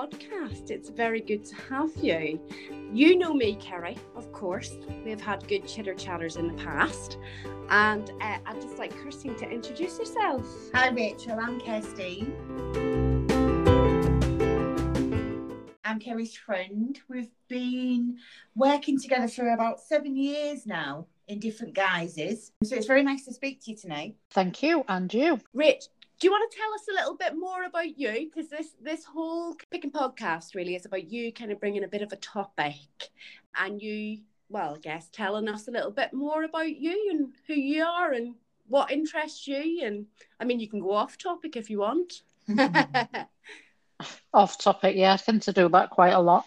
podcast. It's very good to have you. You know me, Kerry, of course. We've had good chitter chatters in the past. And uh, I'd just like Kirsty to introduce yourself. Hi, Rachel. I'm Kirsty. I'm Kerry's friend. We've been working together for about seven years now in different guises. So it's very nice to speak to you tonight. Thank you, and you. Rich, do you want to tell us a little bit more about you? Because this this whole picking podcast really is about you kind of bringing a bit of a topic, and you, well, I guess telling us a little bit more about you and who you are and what interests you. And I mean, you can go off topic if you want. off topic, yeah, I tend to do that quite a lot.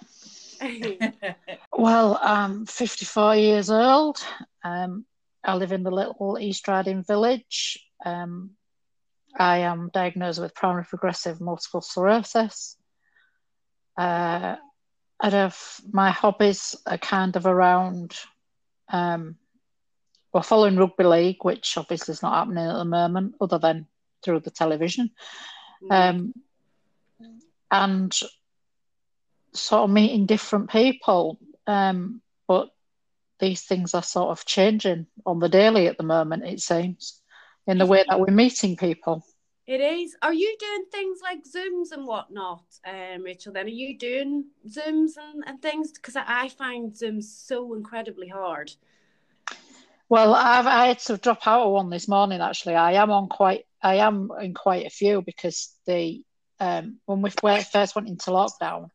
well, I'm 54 years old. Um, I live in the little East Riding village. Um, I am diagnosed with primary progressive multiple sclerosis. Uh, I have my hobbies are kind of around, um, well, following rugby league, which obviously is not happening at the moment, other than through the television, mm. um, and sort of meeting different people. Um, but these things are sort of changing on the daily at the moment, it seems in the way that we're meeting people. It is. Are you doing things like Zooms and whatnot, um, Rachel? Then are you doing Zooms and, and things? Because I find Zooms so incredibly hard. Well, I've I had to drop out of one this morning. Actually, I am on quite. I am in quite a few because the um, when we first went into lockdown,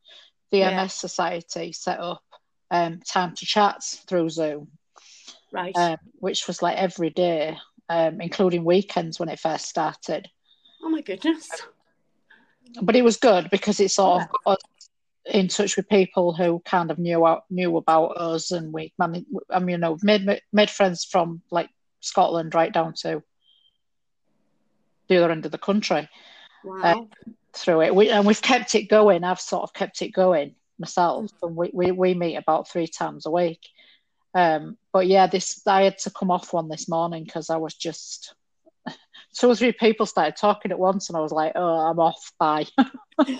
the yeah. MS Society set up um, time to chat through Zoom, right? Um, which was like every day um, including weekends when it first started. Oh my goodness! But it was good because it sort of got in touch with people who kind of knew knew about us, and we, I mean, I mean, you know, made made friends from like Scotland right down to the other end of the country. Wow. Uh, through it, we, and we've kept it going. I've sort of kept it going myself, mm. and we, we we meet about three times a week. Um, but yeah, this I had to come off one this morning because I was just two or three people started talking at once, and I was like, "Oh, I'm off. Bye." Do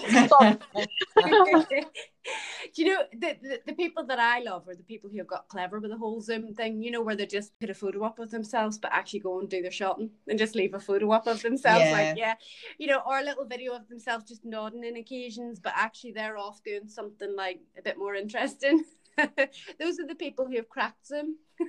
you know the, the, the people that I love are the people who have got clever with the whole Zoom thing? You know, where they just put a photo up of themselves, but actually go and do their shopping and just leave a photo up of themselves, yeah. like yeah, you know, or a little video of themselves just nodding in occasions, but actually they're off doing something like a bit more interesting. Those are the people who have cracked them.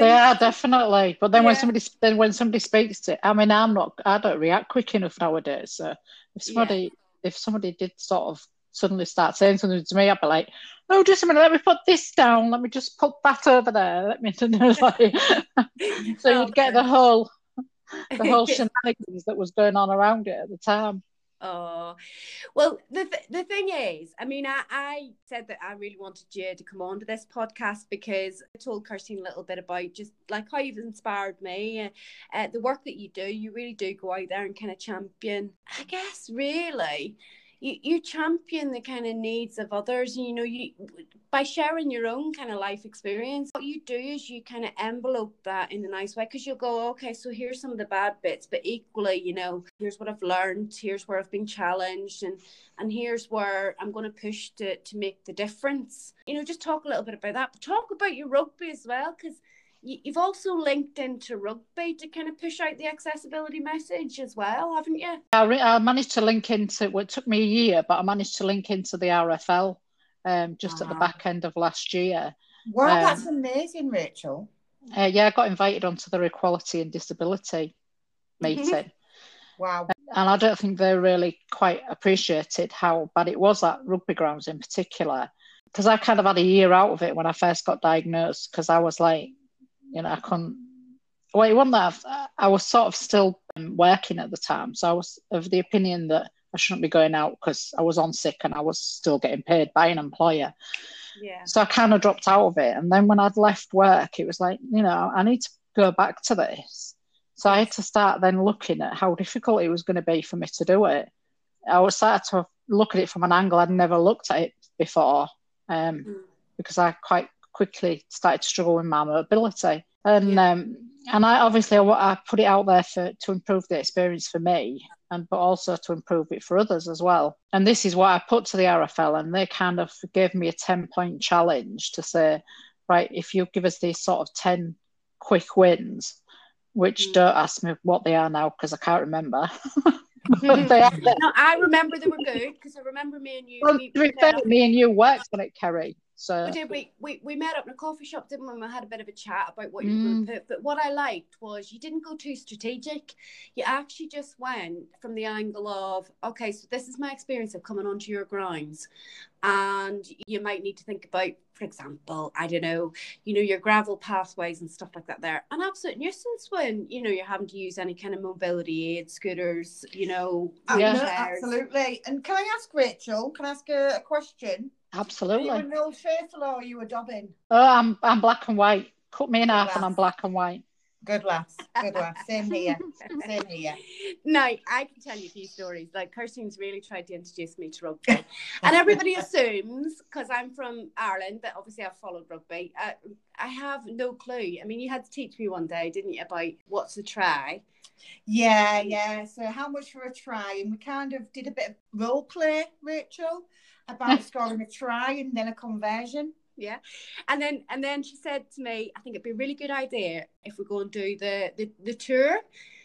Yeah, definitely. But then yeah. when somebody then when somebody speaks to, I mean, I'm not, I don't react quick enough nowadays. So if somebody yeah. if somebody did sort of suddenly start saying something to me, I'd be like, oh, just a minute, let me put this down. Let me just put that over there. Let me like, so you'd oh, get the whole the whole shenanigans that was going on around it at the time. Oh, well, the, th- the thing is, I mean, I, I said that I really wanted you to come on to this podcast because I told Kirsty a little bit about just like how you've inspired me, uh, uh, the work that you do. You really do go out there and kind of champion, I guess, really you, you champion the kind of needs of others and you know you by sharing your own kind of life experience what you do is you kind of envelope that in a nice way because you'll go okay so here's some of the bad bits but equally you know here's what i've learned here's where i've been challenged and and here's where i'm going to push to to make the difference. You know just talk a little bit about that. But talk about your rugby as well because you've also linked into rugby to kind of push out the accessibility message as well, haven't you? I, re- I managed to link into. Well, it took me a year, but I managed to link into the RFL um, just wow. at the back end of last year. Wow, um, that's amazing, Rachel. Uh, yeah, I got invited onto their equality and disability mm-hmm. meeting. Wow. And I don't think they really quite appreciated how bad it was at rugby grounds in particular. Because I kind of had a year out of it when I first got diagnosed, because I was like, you know, I couldn't. Well, it wasn't that I was sort of still working at the time, so I was of the opinion that I shouldn't be going out because I was on sick and I was still getting paid by an employer. Yeah. So I kind of dropped out of it, and then when I'd left work, it was like, you know, I need to go back to this. So I had to start then looking at how difficult it was going to be for me to do it. I was started to look at it from an angle I'd never looked at it before, um, mm. because I quite quickly started to struggle with my mobility. And yeah. um, and I obviously I, I put it out there for to improve the experience for me, and but also to improve it for others as well. And this is what I put to the RFL, and they kind of gave me a ten point challenge to say, right, if you give us these sort of ten quick wins, which Mm. don't ask me what they are now because I can't remember. They are, No, I remember they were good because I remember me and you. well, we, fair, me and you worked on it, Kerry. So we did. We, we we met up in a coffee shop, didn't we? And we had a bit of a chat about what you were going Mm. to put. But what I liked was you didn't go too strategic. You actually just went from the angle of, okay, so this is my experience of coming onto your grounds, and you might need to think about, for example, I don't know, you know, your gravel pathways and stuff like that. There, an absolute nuisance when you know you're having to use any kind of mobility aid, scooters, you know, Yeah. No, absolutely. And can I ask Rachel? Can I ask a, a question? Are you absolutely. a Noel Faithful or are you a Dobbin? Oh, I'm I'm black and white. Cut me in Good half, and. I'm black and white. Good lass. Good lass. Same here. Same here. No, I can tell you a few stories. Like Kirsten's really tried to introduce me to rugby, and everybody assumes because I'm from Ireland that obviously I've followed rugby. I, I have no clue. I mean, you had to teach me one day, didn't you, about what's a try? Yeah, yeah. So how much for a try? And we kind of did a bit of role play, Rachel, about scoring a try and then a conversion. Yeah, and then and then she said to me, I think it'd be a really good idea if we go and do the the, the tour.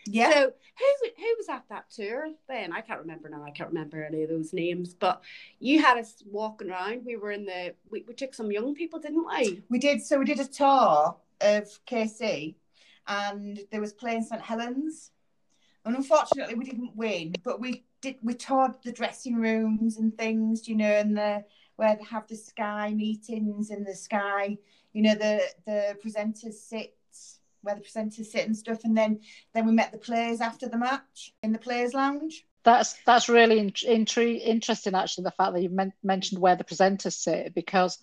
Yeah. So who who was at that tour then? I can't remember now. I can't remember any of those names. But you had us walking around. We were in the. We, we took some young people, didn't we? We did so we did a tour of KC and there was playing St Helens. And unfortunately we didn't win, but we did we toured the dressing rooms and things, you know, and the where they have the sky meetings and the sky, you know, the the presenters sit where the presenters sit and stuff, and then then we met the players after the match in the players lounge. That's that's really in, intri- interesting, actually. The fact that you men- mentioned where the presenters sit, because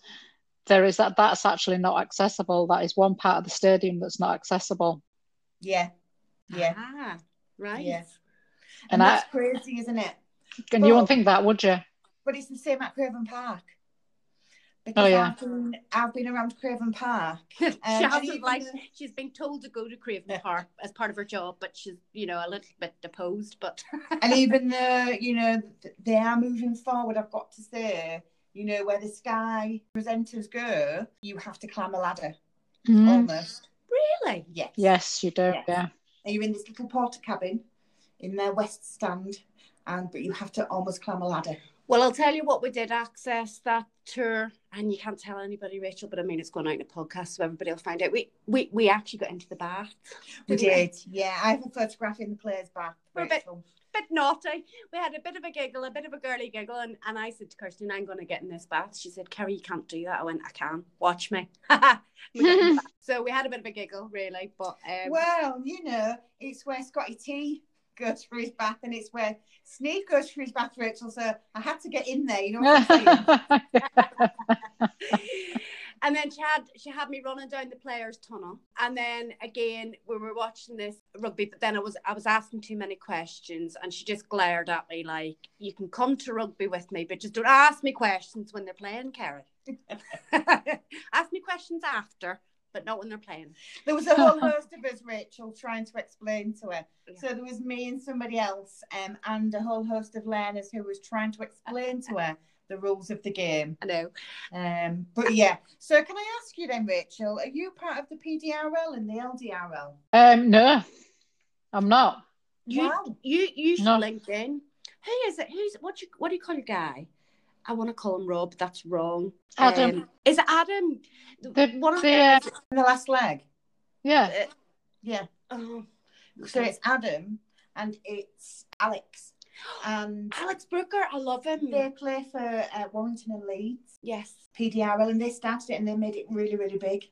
there is that that's actually not accessible. That is one part of the stadium that's not accessible. Yeah, yeah, Ah, right. Yeah. And and, I- that's crazy, isn't it? And you But- wouldn't think that, would you? But it's the same at Craven Park. Because Oh, yeah. I've been I've been around Craven Park. she Um, and hasn't even like the- she's been told to go to Craven Park as part of her job, but she's you know a little bit deposed. But and even though you know they are moving forward, I've got to say, you know, where the Sky presenters go, you have to climb a ladder Mm. almost. really, Yes. Yes, you do. Yes. Yeah. Are you're in this little Portakabin in their west stand, and but you have to almost climb a ladder. well, I'll tell you what we did access that tour, and you can't tell anybody, Rachel. But I mean, it's going out in a podcast, so everybody will find out. We we we actually got into the bath. We didn't yeah. I have a photograph in the players' bath. We're a bit- bit naughty. We had a bit of a giggle, a bit of a girly giggle, and, and I said to Kirsten, I'm going to get in this bath. She said, Kerry, you can't do that. I went, I can. Watch me. We got in the bath. so we had a bit of a giggle, really. But um, Well, you know, it's where Scotty T goes for his bath, and it's where Sneyd goes for his bath, Rachel. So I had to get in there. You know what I'm saying? and then she had she had me running down the players' tunnel, and then again we were watching this rugby. But then I was I was asking too many questions, and she just glared at me like, "You can come to rugby with me, but just don't ask me questions when they're playing, Karen. ask me questions after, but not when they're playing." there was a whole host of us, Rachel, trying to explain to her. Yeah. So there was me and somebody else, um, and a whole host of learners who was trying to explain to her the rules of the game. I know. Um, but yeah. So can I ask you then, Rachel? Are you part of the PDRL and the LDRL? um, no, I'm not. You Wow. you you should No. link in. Who is it? Who's what you what do you call your guy? I want to call him Rob. That's wrong. Adam. Um, is it Adam? The- One of the, uh, the last leg. Yeah. Yeah. Oh, So it's Adam and it's Alex, and Alex Brooker. I love him. they play for uh, Warrington and Leeds. Yes. PDRL and they started it and they made it really, really big.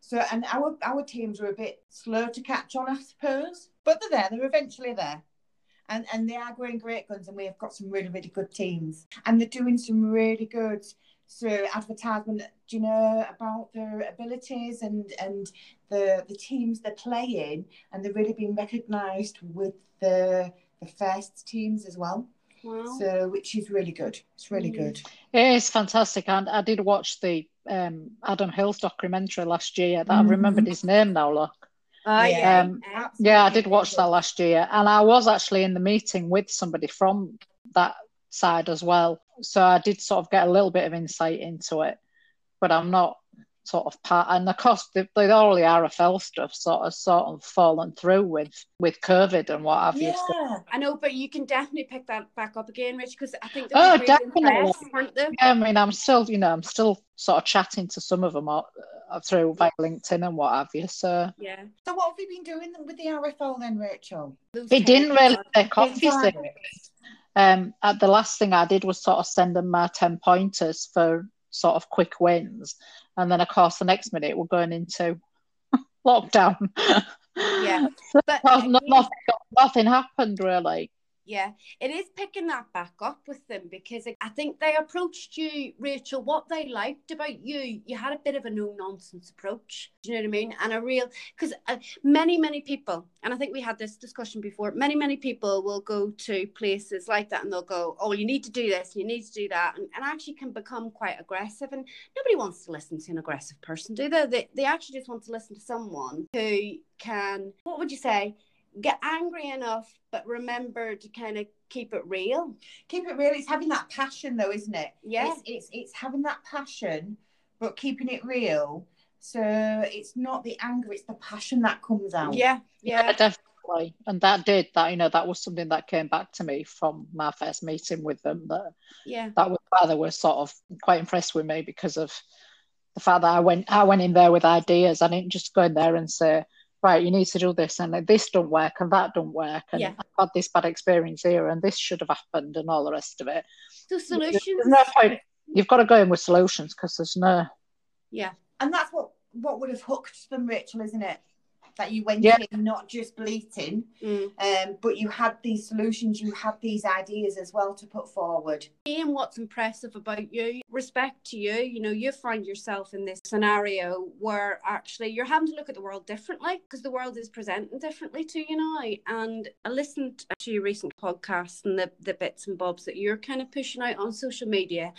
So and our our teams were a bit slow to catch on, I suppose. But they're there, they're eventually there. And and they are growing great guns and we have got some really, really good teams. And they're doing some really good so advertisement, do you know, about their abilities and and the the teams they're playing and they're really being recognised with the the first teams as well. Wow. So which is really good. It's really Mm. good. It is fantastic, and I did watch the um, Adam Hills documentary last year. That I remembered his name now. Look, Oh, Yeah. Um, yeah. Yeah, I did watch that last year, and I was actually in the meeting with somebody from that side as well. So I did sort of get a little bit of insight into it, but I'm not sort of part. And of course, the, the all the RFL stuff sort of sort of fallen through with with COVID and what have you. Yeah. I know, but you can definitely pick that back up again, Rich, because I think Oh, really definitely. impressed. Yeah, I mean, I'm still, you know, I'm still sort of chatting to some of them uh, through via LinkedIn and what have you. So Yeah. So what have you been doing with the RFL then, Rachel? Those it didn't really take off, you see. Um, uh, the last thing I did was sort of send them my 10 pointers for sort of quick wins. And then, of course, the next minute we're going into lockdown. Yeah. But Well, again, no- nothing, nothing happened really. Yeah, it is picking that back up with them because I think they approached you, Rachel. What they liked about you, you had a bit of a no nonsense approach. Do you know what I mean? And a real, because uh, many, many people, and I think we had this discussion before, many, many people will go to places like that and they'll go, oh, you need to do this, you need to do that, and, and actually can become quite aggressive. And nobody wants to listen to an aggressive person, do they? They, they actually just want to listen to someone who can, what would you say? Get angry enough, but remember to kind of keep it real. Keep it real. It's having that passion, though, isn't it? Yeah. It's, it's it's having that passion, but keeping it real. So it's not the anger; it's the passion that comes out. Yeah, yeah, definitely. And that did that, you know, that was something that came back to me from my first meeting with them. That yeah, that was why they were sort of quite impressed with me because of the fact that I went I went in there with ideas. I didn't just go in there and say, right, you need to do this and this don't work and that don't work and Yeah. I've had this bad experience here and this should have happened and all the rest of it. So solutions. There's no point. You've got to go in with solutions because there's no. Yeah, And that's what what would have hooked them, Rachel, isn't it? That you went Yeah. in not just bleating, mm. um, but you had these solutions, you had these ideas as well to put forward. and what's impressive about you, respect to you. You know, you find yourself in this scenario where actually you're having to look at the world differently because the world is presenting differently to you now. And I listened to your recent podcast and the the bits and bobs that you're kind of pushing out on social media,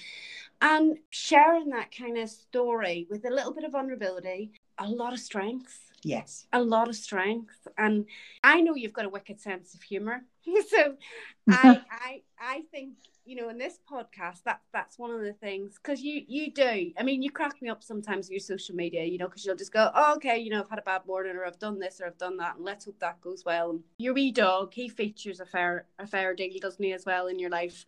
and sharing that kind of story with a little bit of vulnerability, a lot of strength. Yes. a lot of strength and i know you've got a wicked sense of humor so i i i think you know in this podcast that that's one of the things because you you do i mean you crack me up sometimes with your social media you know because you'll just go oh, okay you know i've had a bad morning or i've done this or i've done that and let's hope that goes well and your wee dog he features a fair a fair deal doesn't he as well in your life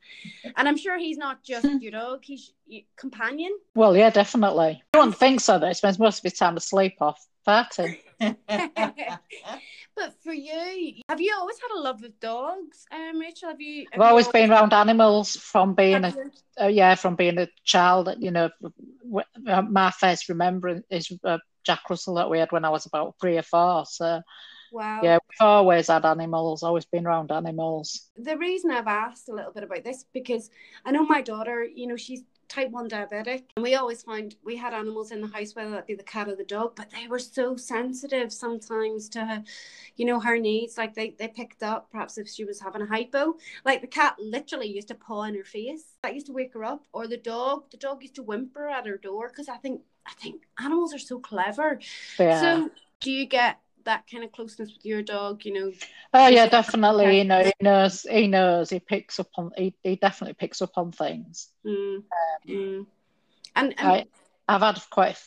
and i'm sure he's not just your dog he's your companion Well, yeah, definitely. I don't think so. Though he spends most of his time asleep off farting. But for you, have you always had a love of dogs, um, Rachel? Have you? I've always been around animals from being a uh, yeah, from being a child, you know, uh, my first remembrance is uh, Jack Russell that we had when I was about three or four. So, Wow. yeah, we've always had animals, always been around animals. The reason I've asked a little bit about this because I know my daughter, you know, she's type 1 diabetic. And we always find we had animals in the house whether that be the cat or the dog but they were so sensitive sometimes to her, you know her needs. Like they, they picked up perhaps if she was having a hypo. Like the cat literally used to paw in her face. That used to wake her up. Or the dog the dog used to whimper at her door because i think i think animals are so clever. Yeah. so do you get that kind of closeness with your dog you know oh yeah, definitely. You know, he knows. He knows. He picks up on. He, he definitely picks up on things. mm, mm. and, and I, I've had quite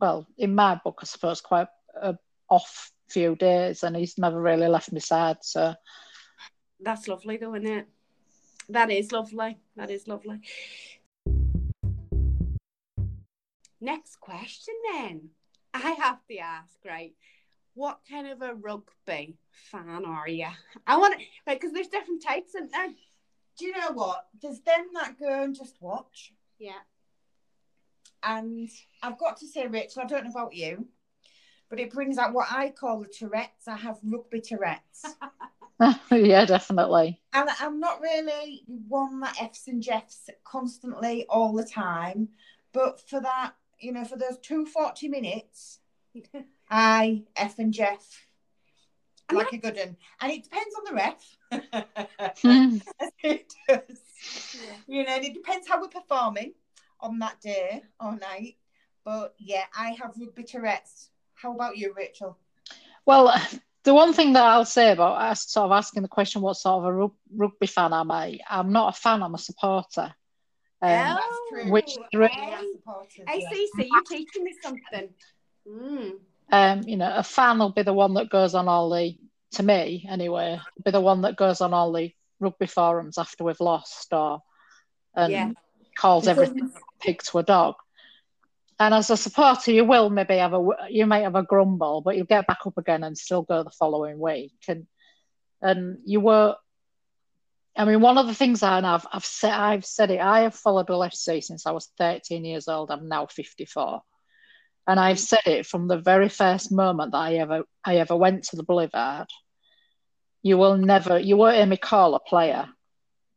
well in my book, I suppose, quite a off few days, and he's never really left me sad. So That's lovely, though, isn't it? That is lovely. That is lovely. Next question, then. I have to ask, right? What kind of a rugby fan are you? I want to, like, because there's different types in there. Uh, do you know what? There's them that go and just watch. Yeah. And I've got to say, Rachel, I don't know about you, but it brings out what I call the Tourette's. I have rugby Tourette's. yeah, definitely. and I'm not really one that F's and Jeffs constantly all the time. But for that, you know, for those two 40 minutes, I F and Jeff And like a good one. And it depends on the ref. Hmm. it does. You know, and it depends how we're performing on that day or night. But yeah, I have rugby Tourette's. How about you, Rachel? Well, the one thing that I'll say about us sort of asking the question, what sort of a rugby fan am I? I'm not a fan. I'm a supporter. Um, That's Oh, true. which three? really- are supporters, I yeah. see. You're teaching me something. Mm. Um, you know, a fan will be the one that goes on all the, to me anyway, be the one that goes on all the rugby forums after we've lost or and Yeah. calls everything a pig to a dog. And as a supporter, you will maybe have a you might have a grumble, but you'll get back up again and still go the following week. And and you were, I mean, one of the things I and I've I've said I've said it. I have followed Hull FC since I was 13 years old. I'm now 54, and I've said it from the very first moment that I ever I ever went to the Boulevard. You will never, you won't hear me call a player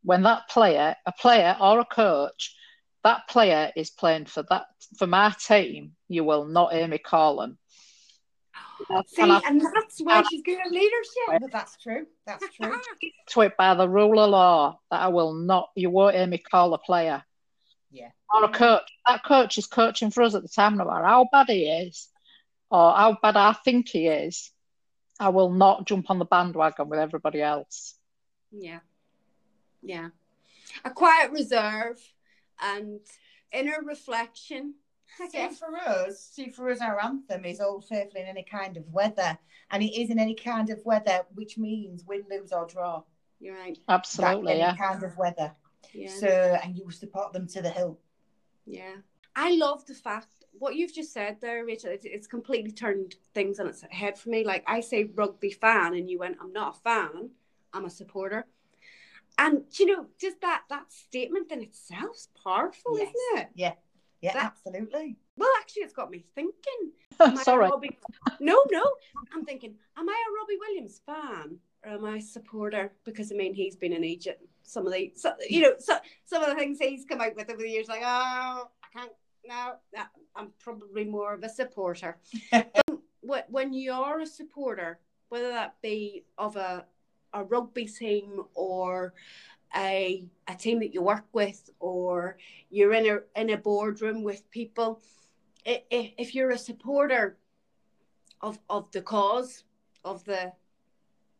when that player, a player or a coach, that player is playing for that for my team. You will not hear me call them. Oh, see, And I and that's why she's good at leadership. But that's true. That's true. to it by the rule of law that I will not. You won't hear me call a player. Yeah. Or a coach. That coach is coaching for us at the time, no matter how bad he is, or how bad I think he is. I will not jump on the bandwagon with everybody else. Yeah. Yeah. A quiet reserve and inner reflection. I See, for us, see, for us, our anthem is Old Faithful in any kind of weather. And it is in any kind of weather, which means win, lose, or draw. You're right. Absolutely, that yeah. any kind of weather. Yeah. So, and you support them to the hill. Yeah. I love the fact what you've just said there, Rachel. It's, it's completely turned things on its head for me. Like I say rugby fan, and you went, I'm not a fan, I'm a supporter. And you know, just that that statement in itself is powerful, Yes. isn't it? Yeah. Yeah, That- absolutely. Well, actually, it's got me thinking. Sorry. Robbie... No, no. I'm thinking, am I a Robbie Williams fan or am I a supporter? Because I mean, he's been in Egypt. Some of the, so, you know, so, some of the things he's come out with over the years, like, oh, I can't. No, I'm probably more of a supporter. But when you're a supporter, whether that be of a a rugby team or a a team that you work with, or you're in a in a boardroom with people, i- i- if you're a supporter of of the cause of the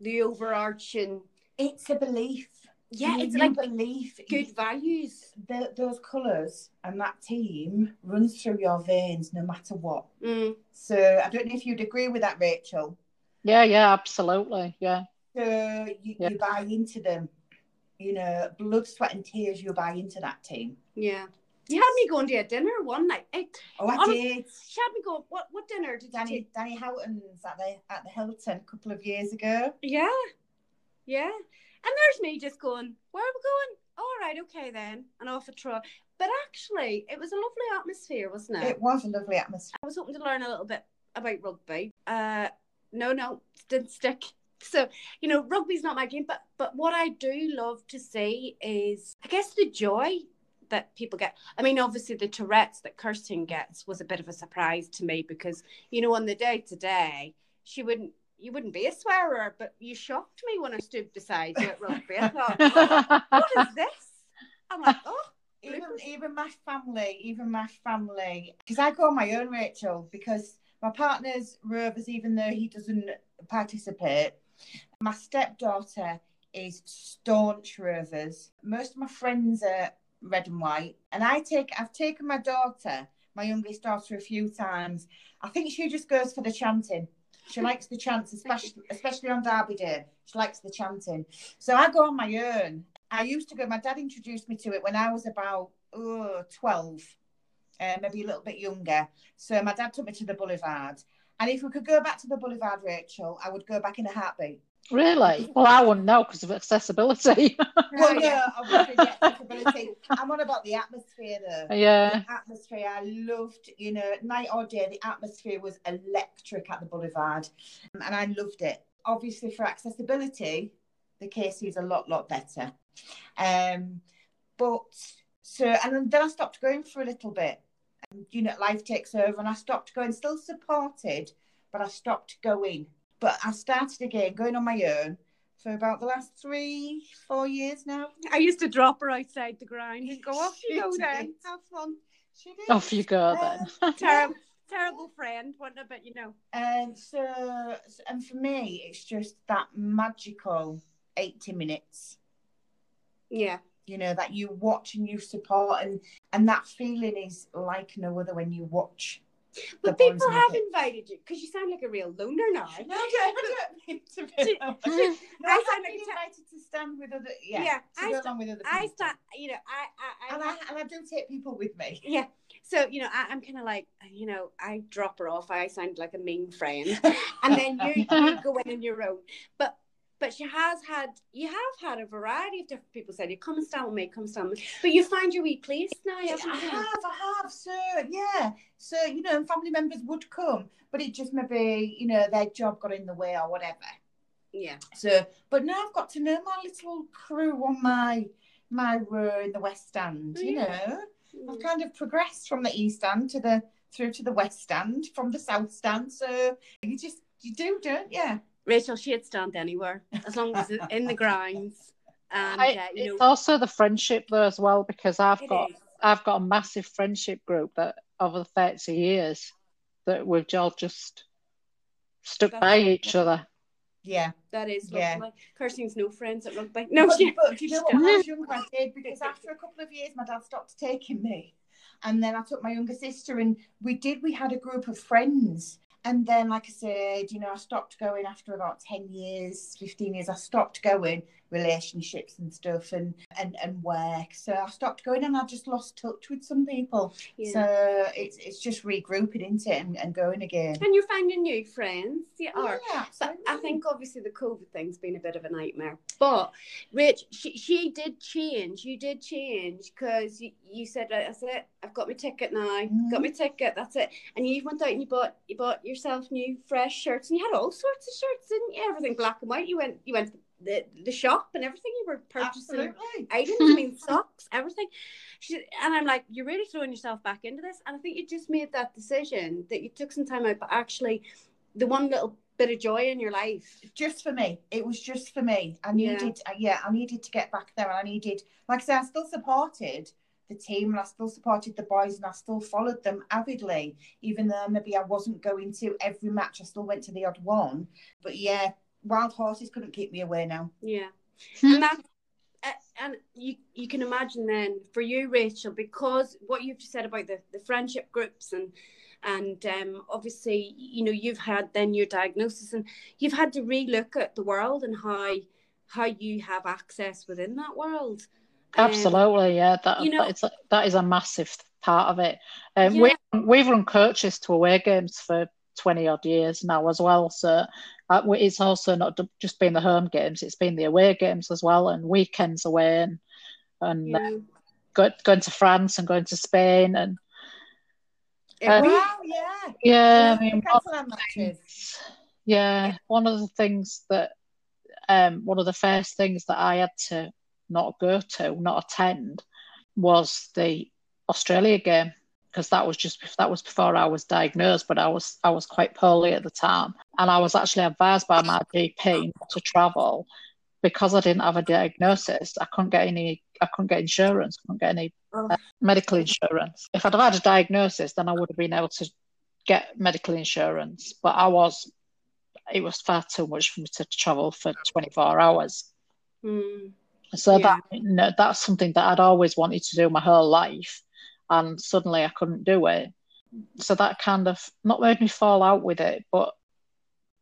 the overarching It's a belief. Yeah You- it's you like belief. good values The, those colours and that team runs through your veins no matter what. mm, So I don't know if you'd agree with that, Rachel. Yeah, yeah, absolutely. Yeah. So you, Yeah. you buy into them. You know, blood, sweat, and tears. You buy into that team. yeah you had me going to a dinner one night it, Oh, I Honest- did. she had me go what what dinner did you Danny take Danny Houghton's at the at the Hilton a couple of years ago. yeah yeah and there's me just going where are we going all right okay then and off a truck but actually it was a lovely atmosphere wasn't it It was a lovely atmosphere. I was hoping to learn a little bit about rugby. Uh, no, no, didn't stick. So you know, rugby's not my game, but but what I do love to see is, I guess, the joy that people get. I mean, obviously, the Tourette's that Kirsten gets was a bit of a surprise to me because you know, on the day to day, she wouldn't. You wouldn't be a swearer, but you shocked me when I stood beside you at rugby. I thought, what is this? I'm like, oh, Even even my family, even my family, because I go on my own, Rachel, because my partner's rovers, even though he doesn't participate. My stepdaughter is staunch rovers. Most of my friends are red and white, and I take I've taken my daughter, my youngest daughter, a few times. I think she just goes for the chanting. She likes the chants, especially especially on Derby Day. She likes the chanting. So I go on my own. I used to go. My dad introduced me to it when I was about oh, 12, uh, maybe a little bit younger. So my dad took me to the Boulevard. And if we could go back to the Boulevard, Rachel, I would go back in a heartbeat. really? Well, I wouldn't know because of accessibility. Well, Oh, yeah. obviously the accessibility. I'm on about the atmosphere, though. yeah. The atmosphere, I loved, you know, night or day, the atmosphere was electric at the Boulevard. Um, And I loved it. Obviously, for accessibility, the KC is a lot, lot better. Um, but so, and then I stopped going for a little bit. And, you know, life takes over, and I stopped going. Still supported, but I stopped going. But I started again, going on my own for about the last three, four years now. I used to drop her outside the ground and go off She you go did. then, have fun. She did. Off you go then. Um, Tara, terrible friend, what about you know? And so, and for me, it's just that magical 80 minutes, Yeah. you know, that you watch and you support, and and that feeling is like no other when you watch. But people have the- invited you because you sound like a real loner now. No, I don't, I don't mean to be. I I sound have been invited to stand with other, yeah, Yeah, I go along with other I start, you know, I, I, and I, I and I do take people with me. yeah. So you know, I, I'm kind of like, you know, I drop her off. I sound like a mean friend, and then you, you go in on your own. But but she has had, you have had a variety of different people say, "You come and stand with me, come stand with me." But you find your wee place now, I haven't have, I have. So yeah, so you know, and family members would come, but it just maybe you know their job got in the way or whatever. Yeah. So, but now I've got to know my little crew on my my row in the West Stand. Oh, You yeah. know, I've mm. kind of progressed from the East Stand to the through to the West Stand, from the South Stand. So you just you do, don't you? Rachel, she'd stand anywhere as long as it's in the grounds. And I, uh, you know, it's also the friendship though as well because I've got is. I've got a massive friendship group that over thirty years that we've all just stuck That's by lovely. each other. Yeah. That is Yeah. lovely. Kirsten's no friends at rugby. No, but, she, but do you know what? When I was younger, I did because after a couple of years, my dad stopped taking me, and then I took my younger sister, and we did. We had a group of friends, and then, like I said, you know, I stopped going after about ten years, fifteen years. I stopped going relationships and stuff, and and and work. So I stopped going, and I just lost touch with some people. yeah. So it's it's just regrouping into it and, and going again. and you're finding new friends. You oh, are. Yeah, But I think obviously the COVID thing's been a bit of a nightmare. But Rich, she, she did change. You did change because you, you said that's it. I've got my ticket now. Got mm-hmm. my ticket. That's it. And you went out and you bought you bought yourself new fresh shirts and you had all sorts of shirts you? Everything black and white. You went you went to the the shop and everything. You were purchasing absolutely. items. I mean socks, everything. She, and I'm like, you're really throwing yourself back into this. And I think you just made that decision that you took some time out, but actually, the one little bit of joy in your life. just for me. It was just for me. I Yeah. needed, uh, yeah, I needed to get back there. And I needed, like I said, I still supported the team and I still supported the boys and I still followed them avidly, even though maybe I wasn't going to every match. I still went to the odd one. But yeah, wild horses couldn't keep me away now. Yeah, and that, uh, and you you can imagine then for you, Rachel, because what you've just said about the the friendship groups and and um, obviously you know you've had then your diagnosis and you've had to relook at the world and how how you have access within that world. Um, Absolutely, yeah. That you know- that is a, that is a massive part of it. Um, Yeah. we we've run coaches to away games for twenty odd years now as well. So uh, it's also not just been the home games; it's been the away games as well, and weekends away, and and you know, go, going to France and going to Spain, and Uh, wow, yeah. yeah, I mean, Catalan matches. Yeah, one of the things that, um, one of the first things that I had to not go to, not attend, was the Australia game because that was just that was before I was diagnosed, but I was I was quite poorly at the time, and I was actually advised by my GP not to travel because I didn't have a diagnosis. I couldn't get any. I couldn't get insurance. I couldn't get any Oh. uh, medical insurance. If I'd have had a diagnosis, then I would have been able to get medical insurance. But I was it was far too much for me to travel for 24 hours. Hmm. So Yeah. that know, that's something that I'd always wanted to do my whole life, and suddenly I couldn't do it. So that kind of not made me fall out with it, but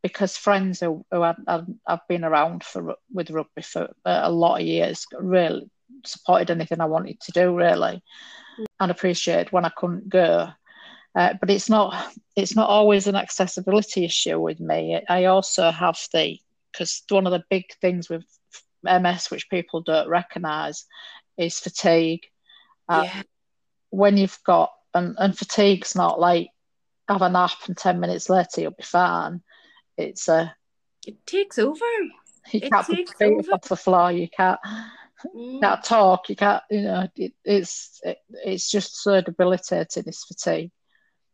because friends who, who had, have been around for with rugby for a lot of years really supported anything I wanted to do really, and appreciated when I couldn't go. Uh, but it's not it's not always an accessibility issue with me. I also have the because one of the big things with MS, which people don't recognise, is fatigue. Uh, yeah, When you've got and, and fatigue's not like have a nap and ten minutes later you'll be fine. It's a it takes over. you It can't put your takes feet over. off the floor. You can't Mm. can't talk. You can't. You know, it, it's it, it's just so debilitating. This fatigue.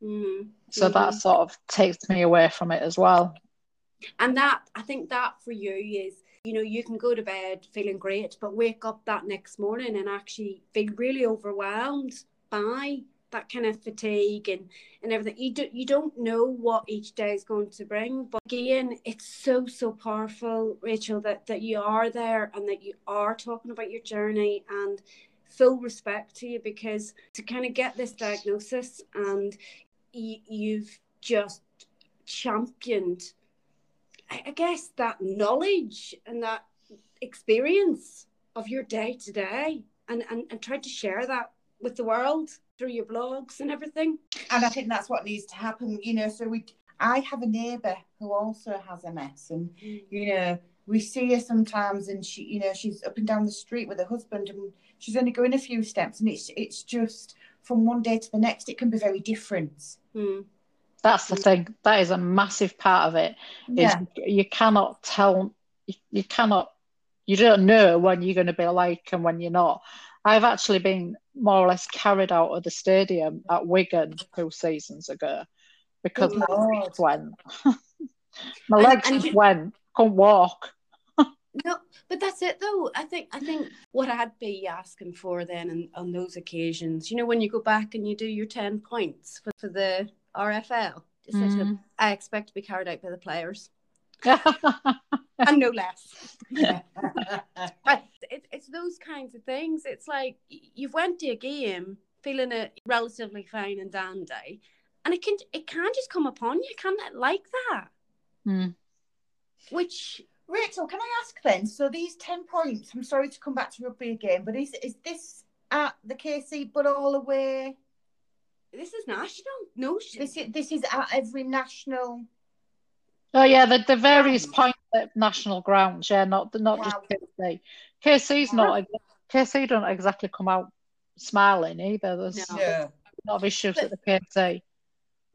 Mhm. So that Mhm. sort of takes me away from it as well. And that, I think that for you is, you know, you can go to bed feeling great, but wake up that next morning and actually feel really overwhelmed by that kind of fatigue and and everything. You do you don't know what each day is going to bring but again it's so so powerful rachel that that you are there and that you are talking about your journey and full respect to you because to kind of get this diagnosis and you, you've just championed I guess that knowledge and that experience of your day to day and, and, and tried to share that with the world through your blogs and everything. And I think that's what needs to happen, you know. So we I have a neighbour who also has MS and mm. you know, we see her sometimes and she you know, she's up and down the street with her husband and she's only going a few steps and it's it's just from one day to the next it can be very different. Mm. That's the thing. That is a massive part of it. Yeah. you cannot tell you, you cannot you don't know when you're going to be like and when you're not. I've actually been more or less carried out of the stadium at Wigan two seasons ago because oh, my legs went. my legs and, and you, went. Couldn't walk. no, but that's it though. I think I think what I'd be asking for then and on those occasions, you know, when you go back and you do your ten points for, for the RFL, mm. I expect to be carried out by the players. and no less. but it, it's those kinds of things. It's like you've went to a game feeling it relatively fine and dandy, and it can it can just come upon you, can it? Like that. Mm. Which Rachel, can I ask then? So these ten points. I'm sorry to come back to rugby again, but is is this at the KC but all away? This is national. No, this is this is at every national Oh yeah, the, the various points at national grounds. Yeah, not not wow. just KC. KC's not KC don't exactly come out smiling either. There's no. a lot of issues but, at the KC.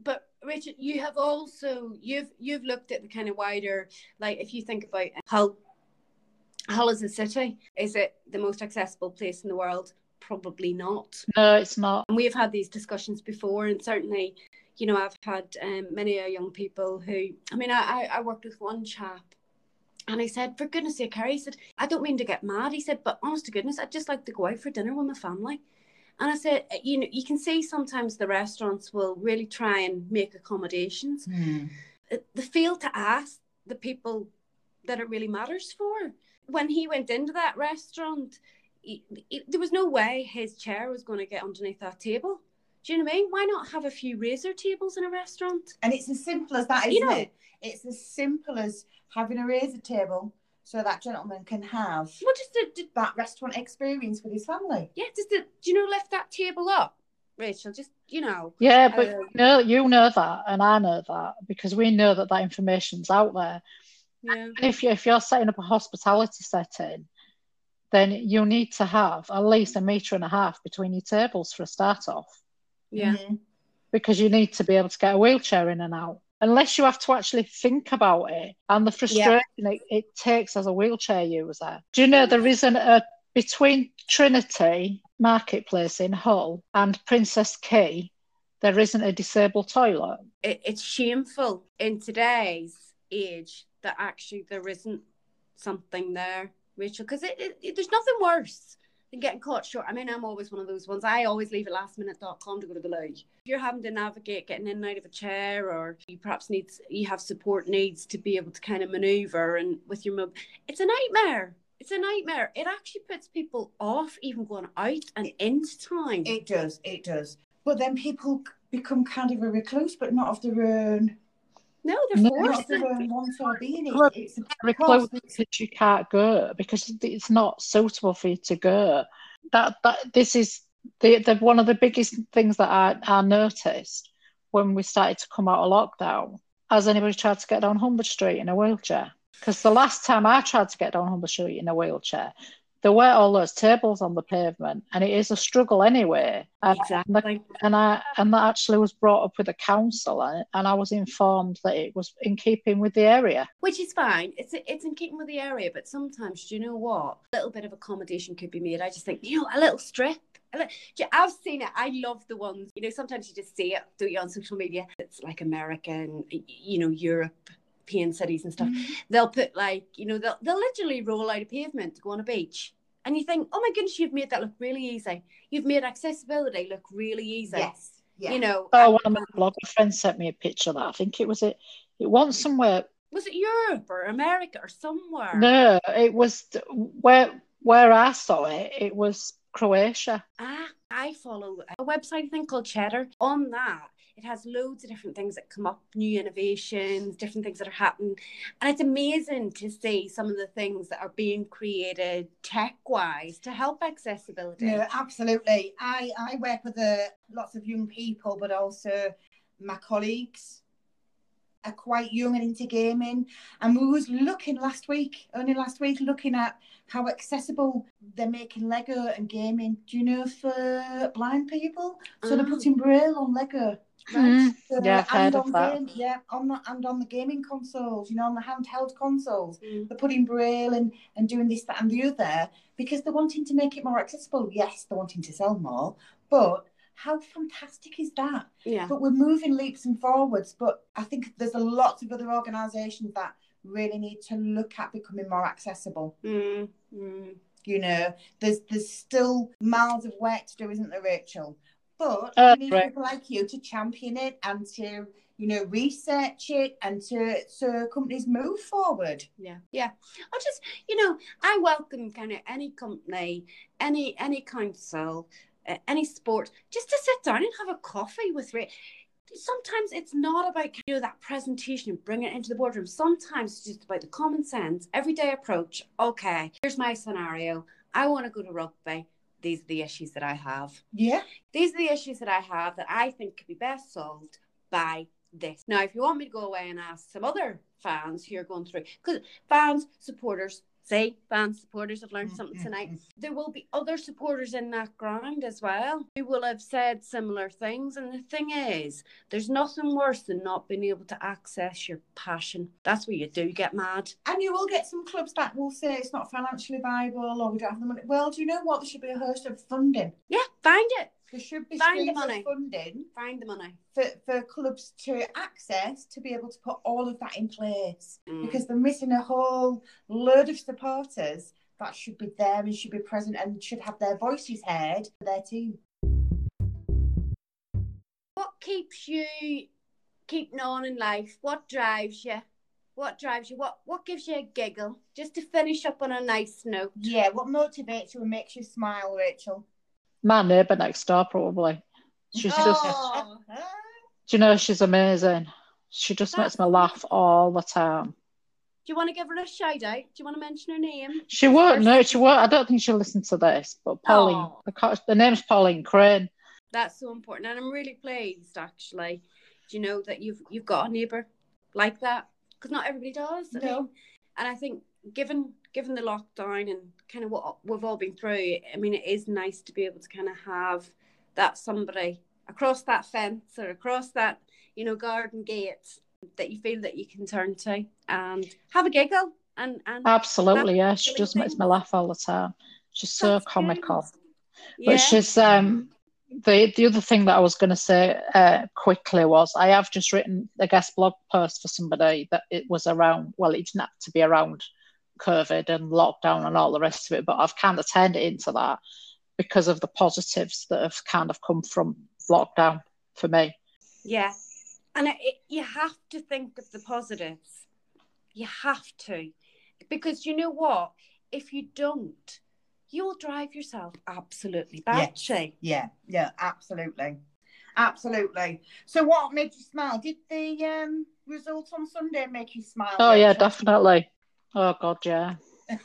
But Richard, you have also you've you've looked at the kind of wider like if you think about how Hull as a city, is it the most accessible place in the world? Probably not. No, it's not. And we've had these discussions before, and certainly you know, I've had um, many uh, young people who, I mean, I, I worked with one chap and I said, for goodness sake, Harry, he said, I don't mean to get mad. He said, but honest to goodness, I'd just like to go out for dinner with my family. And I said, uh, you know, you can see sometimes the restaurants will really try and make accommodations. Mm. The fail to ask the people that it really matters for. When he went into that restaurant, he, he, there was no way his chair was going to get underneath that table. Do you know what I mean? Why not have a few razor tables in a restaurant? And it's as simple as that, isn't you know, it? It's as simple as having a razor table so that gentleman can have well, just a, that restaurant experience with his family. Yeah, just to, do you know, lift that table up, Rachel. Just you know. Yeah, but um, you know, you know that, and I know that because we know that that information's out there. Yeah. And if you if you're setting up a hospitality setting, then you need to have at least a metre and a half between your tables for a start off. Yeah. Mm-hmm. Because you need to be able to get a wheelchair in and out. Unless you have to actually think about it and the frustration yeah. it, it, takes as a wheelchair user. Do you know there isn't a between Trinity Marketplace in Hull and Princes Quay, there isn't a disabled toilet. It, it's shameful in today's age that actually there isn't something there, Rachel, because there's nothing worse than getting caught short. I mean, I'm always one of those ones. I always leave at lastminute.com to go to the loo. If you're having to navigate getting in and out of a chair, or you perhaps need you have support needs to be able to kind of maneuver and with your move, it's a nightmare. It's a nightmare. It actually puts people off even going out and into time. It does. It does. But then people become kind of a recluse, but not of their own no, they're no, forced. It's close because you can't go because it's not suitable for you to go. That that this is the, the one of the biggest things that I, I noticed when we started to come out of lockdown. Has anybody tried to get down Humber Street in a wheelchair? Because the last time I tried to get down Humber Street in a wheelchair, there were all those tables on the pavement, and it is a struggle anyway. Exactly. And, I and that actually was brought up with the council, and, and I was informed that it was in keeping with the area, which is fine. It's it's in keeping with the area, but sometimes, do you know what? A little bit of accommodation could be made. I just think, you know, a little strip. I've seen it. I love the ones, you know, sometimes you just see it, do you, on social media. It's like American, you know, Europe, European cities and stuff, mm-hmm. they'll put like, you know, they'll, they'll literally roll out a pavement to go on a beach. and you think, oh my goodness, you've made that look really easy. You've made accessibility look really easy. Yes. Yeah. You know, Oh, and- one of my blogger friends sent me a picture of that. I think it was it. It was somewhere. was it Europe or America or somewhere? No, it was where where I saw it. It was Croatia. Ah, I follow a website I think called Cheddar. On that, it has loads of different things that come up, new innovations, different things that are happening. And it's amazing to see some of the things that are being created tech wise to help accessibility. No, absolutely. I, I work with uh, lots of young people, but also my colleagues are quite young and into gaming. And we was looking last week, only last week, looking at how accessible they're making Lego and gaming. Do you know for blind people? So they're Oh. putting braille on Lego. Mm, So, Yeah, I've and heard of on that. game- yeah, on the and on the gaming consoles, you know, on the handheld consoles Mm. they're putting braille and, and doing this, that, and the other because they're wanting to make it more accessible. Yes, they're wanting to sell more, but how fantastic is that? Yeah. But we're moving leaps and forwards. But I think there's a lot of other organisations that really need to look at becoming more accessible. Mm. You know, there's there's still miles of work to do, isn't there, Rachel? But Uh, we need right. people like you to champion it and to you know research it and to so companies move forward. Yeah, yeah. I just, you know, I welcome kind of any company, any any council, uh, any sport, just to sit down and have a coffee with. Ra- Sometimes it's not about you know that presentation and bring it into the boardroom. Sometimes it's just about the common sense, everyday approach. Okay, here's my scenario. I want to go to rugby. These are the issues that I have. Yeah. These are the issues that I have that I think could be best solved by this. Now, if you want me to go away and ask some other fans who are going through, because fans, supporters, say fans, supporters have learned something tonight. Mm-hmm. There will be other supporters in that ground as well who will have said similar things. And the thing is, there's nothing worse than not being able to access your passion. That's where you do get mad. And you will get some clubs that will say it's not financially viable or we don't have the money. Well, do you know what? There should be a host of funding. Yeah, find it. There should be Find the funding Find the money. for, for clubs to access to be able to put all of that in place. Mm. Because they're missing a whole load of supporters that should be there and should be present and should have their voices heard for their team. What keeps you keeping on in life? What drives you? What drives you? What what gives you a giggle? Just to finish up on a nice note. Yeah, what motivates you and makes you smile, Rachel? My neighbour next door, probably. She's just. Oh. Do you know she's amazing? She just makes me laugh all the time. Do you want to give her a shout out? Do you want to mention her name? She won't. No, she won't. I don't think she'll listen to this. But Pauline, Oh. the, name's Pauline Crane. That's so important, and I'm really pleased actually. Do you know that you've you've got a neighbour like that? Because not everybody does. I No. mean, and I think given given the lockdown and kind of what we've all been through, I mean, it is nice to be able to kind of have that somebody across that fence or across that you know garden gate that you feel that you can turn to and have a giggle and and Absolutely, yeah. She just makes me laugh all the time. She's so That's comical. good. But Yeah. she's um the the other thing that I was going to say uh, quickly was I have just written a guest blog post for somebody that it was around. Well, it didn't have to be around COVID and lockdown and all the rest of it, but I've kind of turned it into that because of the positives that have kind of come from lockdown for me. Yeah. And it, it, you have to think of the positives. You have to. Because you know what? If you don't, you'll drive yourself absolutely batty. Yeah, yeah, absolutely. Absolutely. So what made you smile? Did the um results on Sunday make you smile? Oh yeah, Rachel? definitely. Oh god, yeah.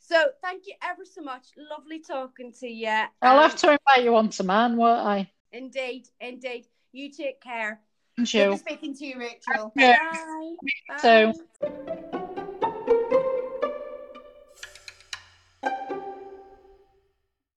so thank you ever so much. Lovely talking to you. I'll Um, have to invite you on to man, won't I? Indeed, indeed. You take care. Thank you. Good speaking to you, Rachel. Yeah. Bye. So- Bye.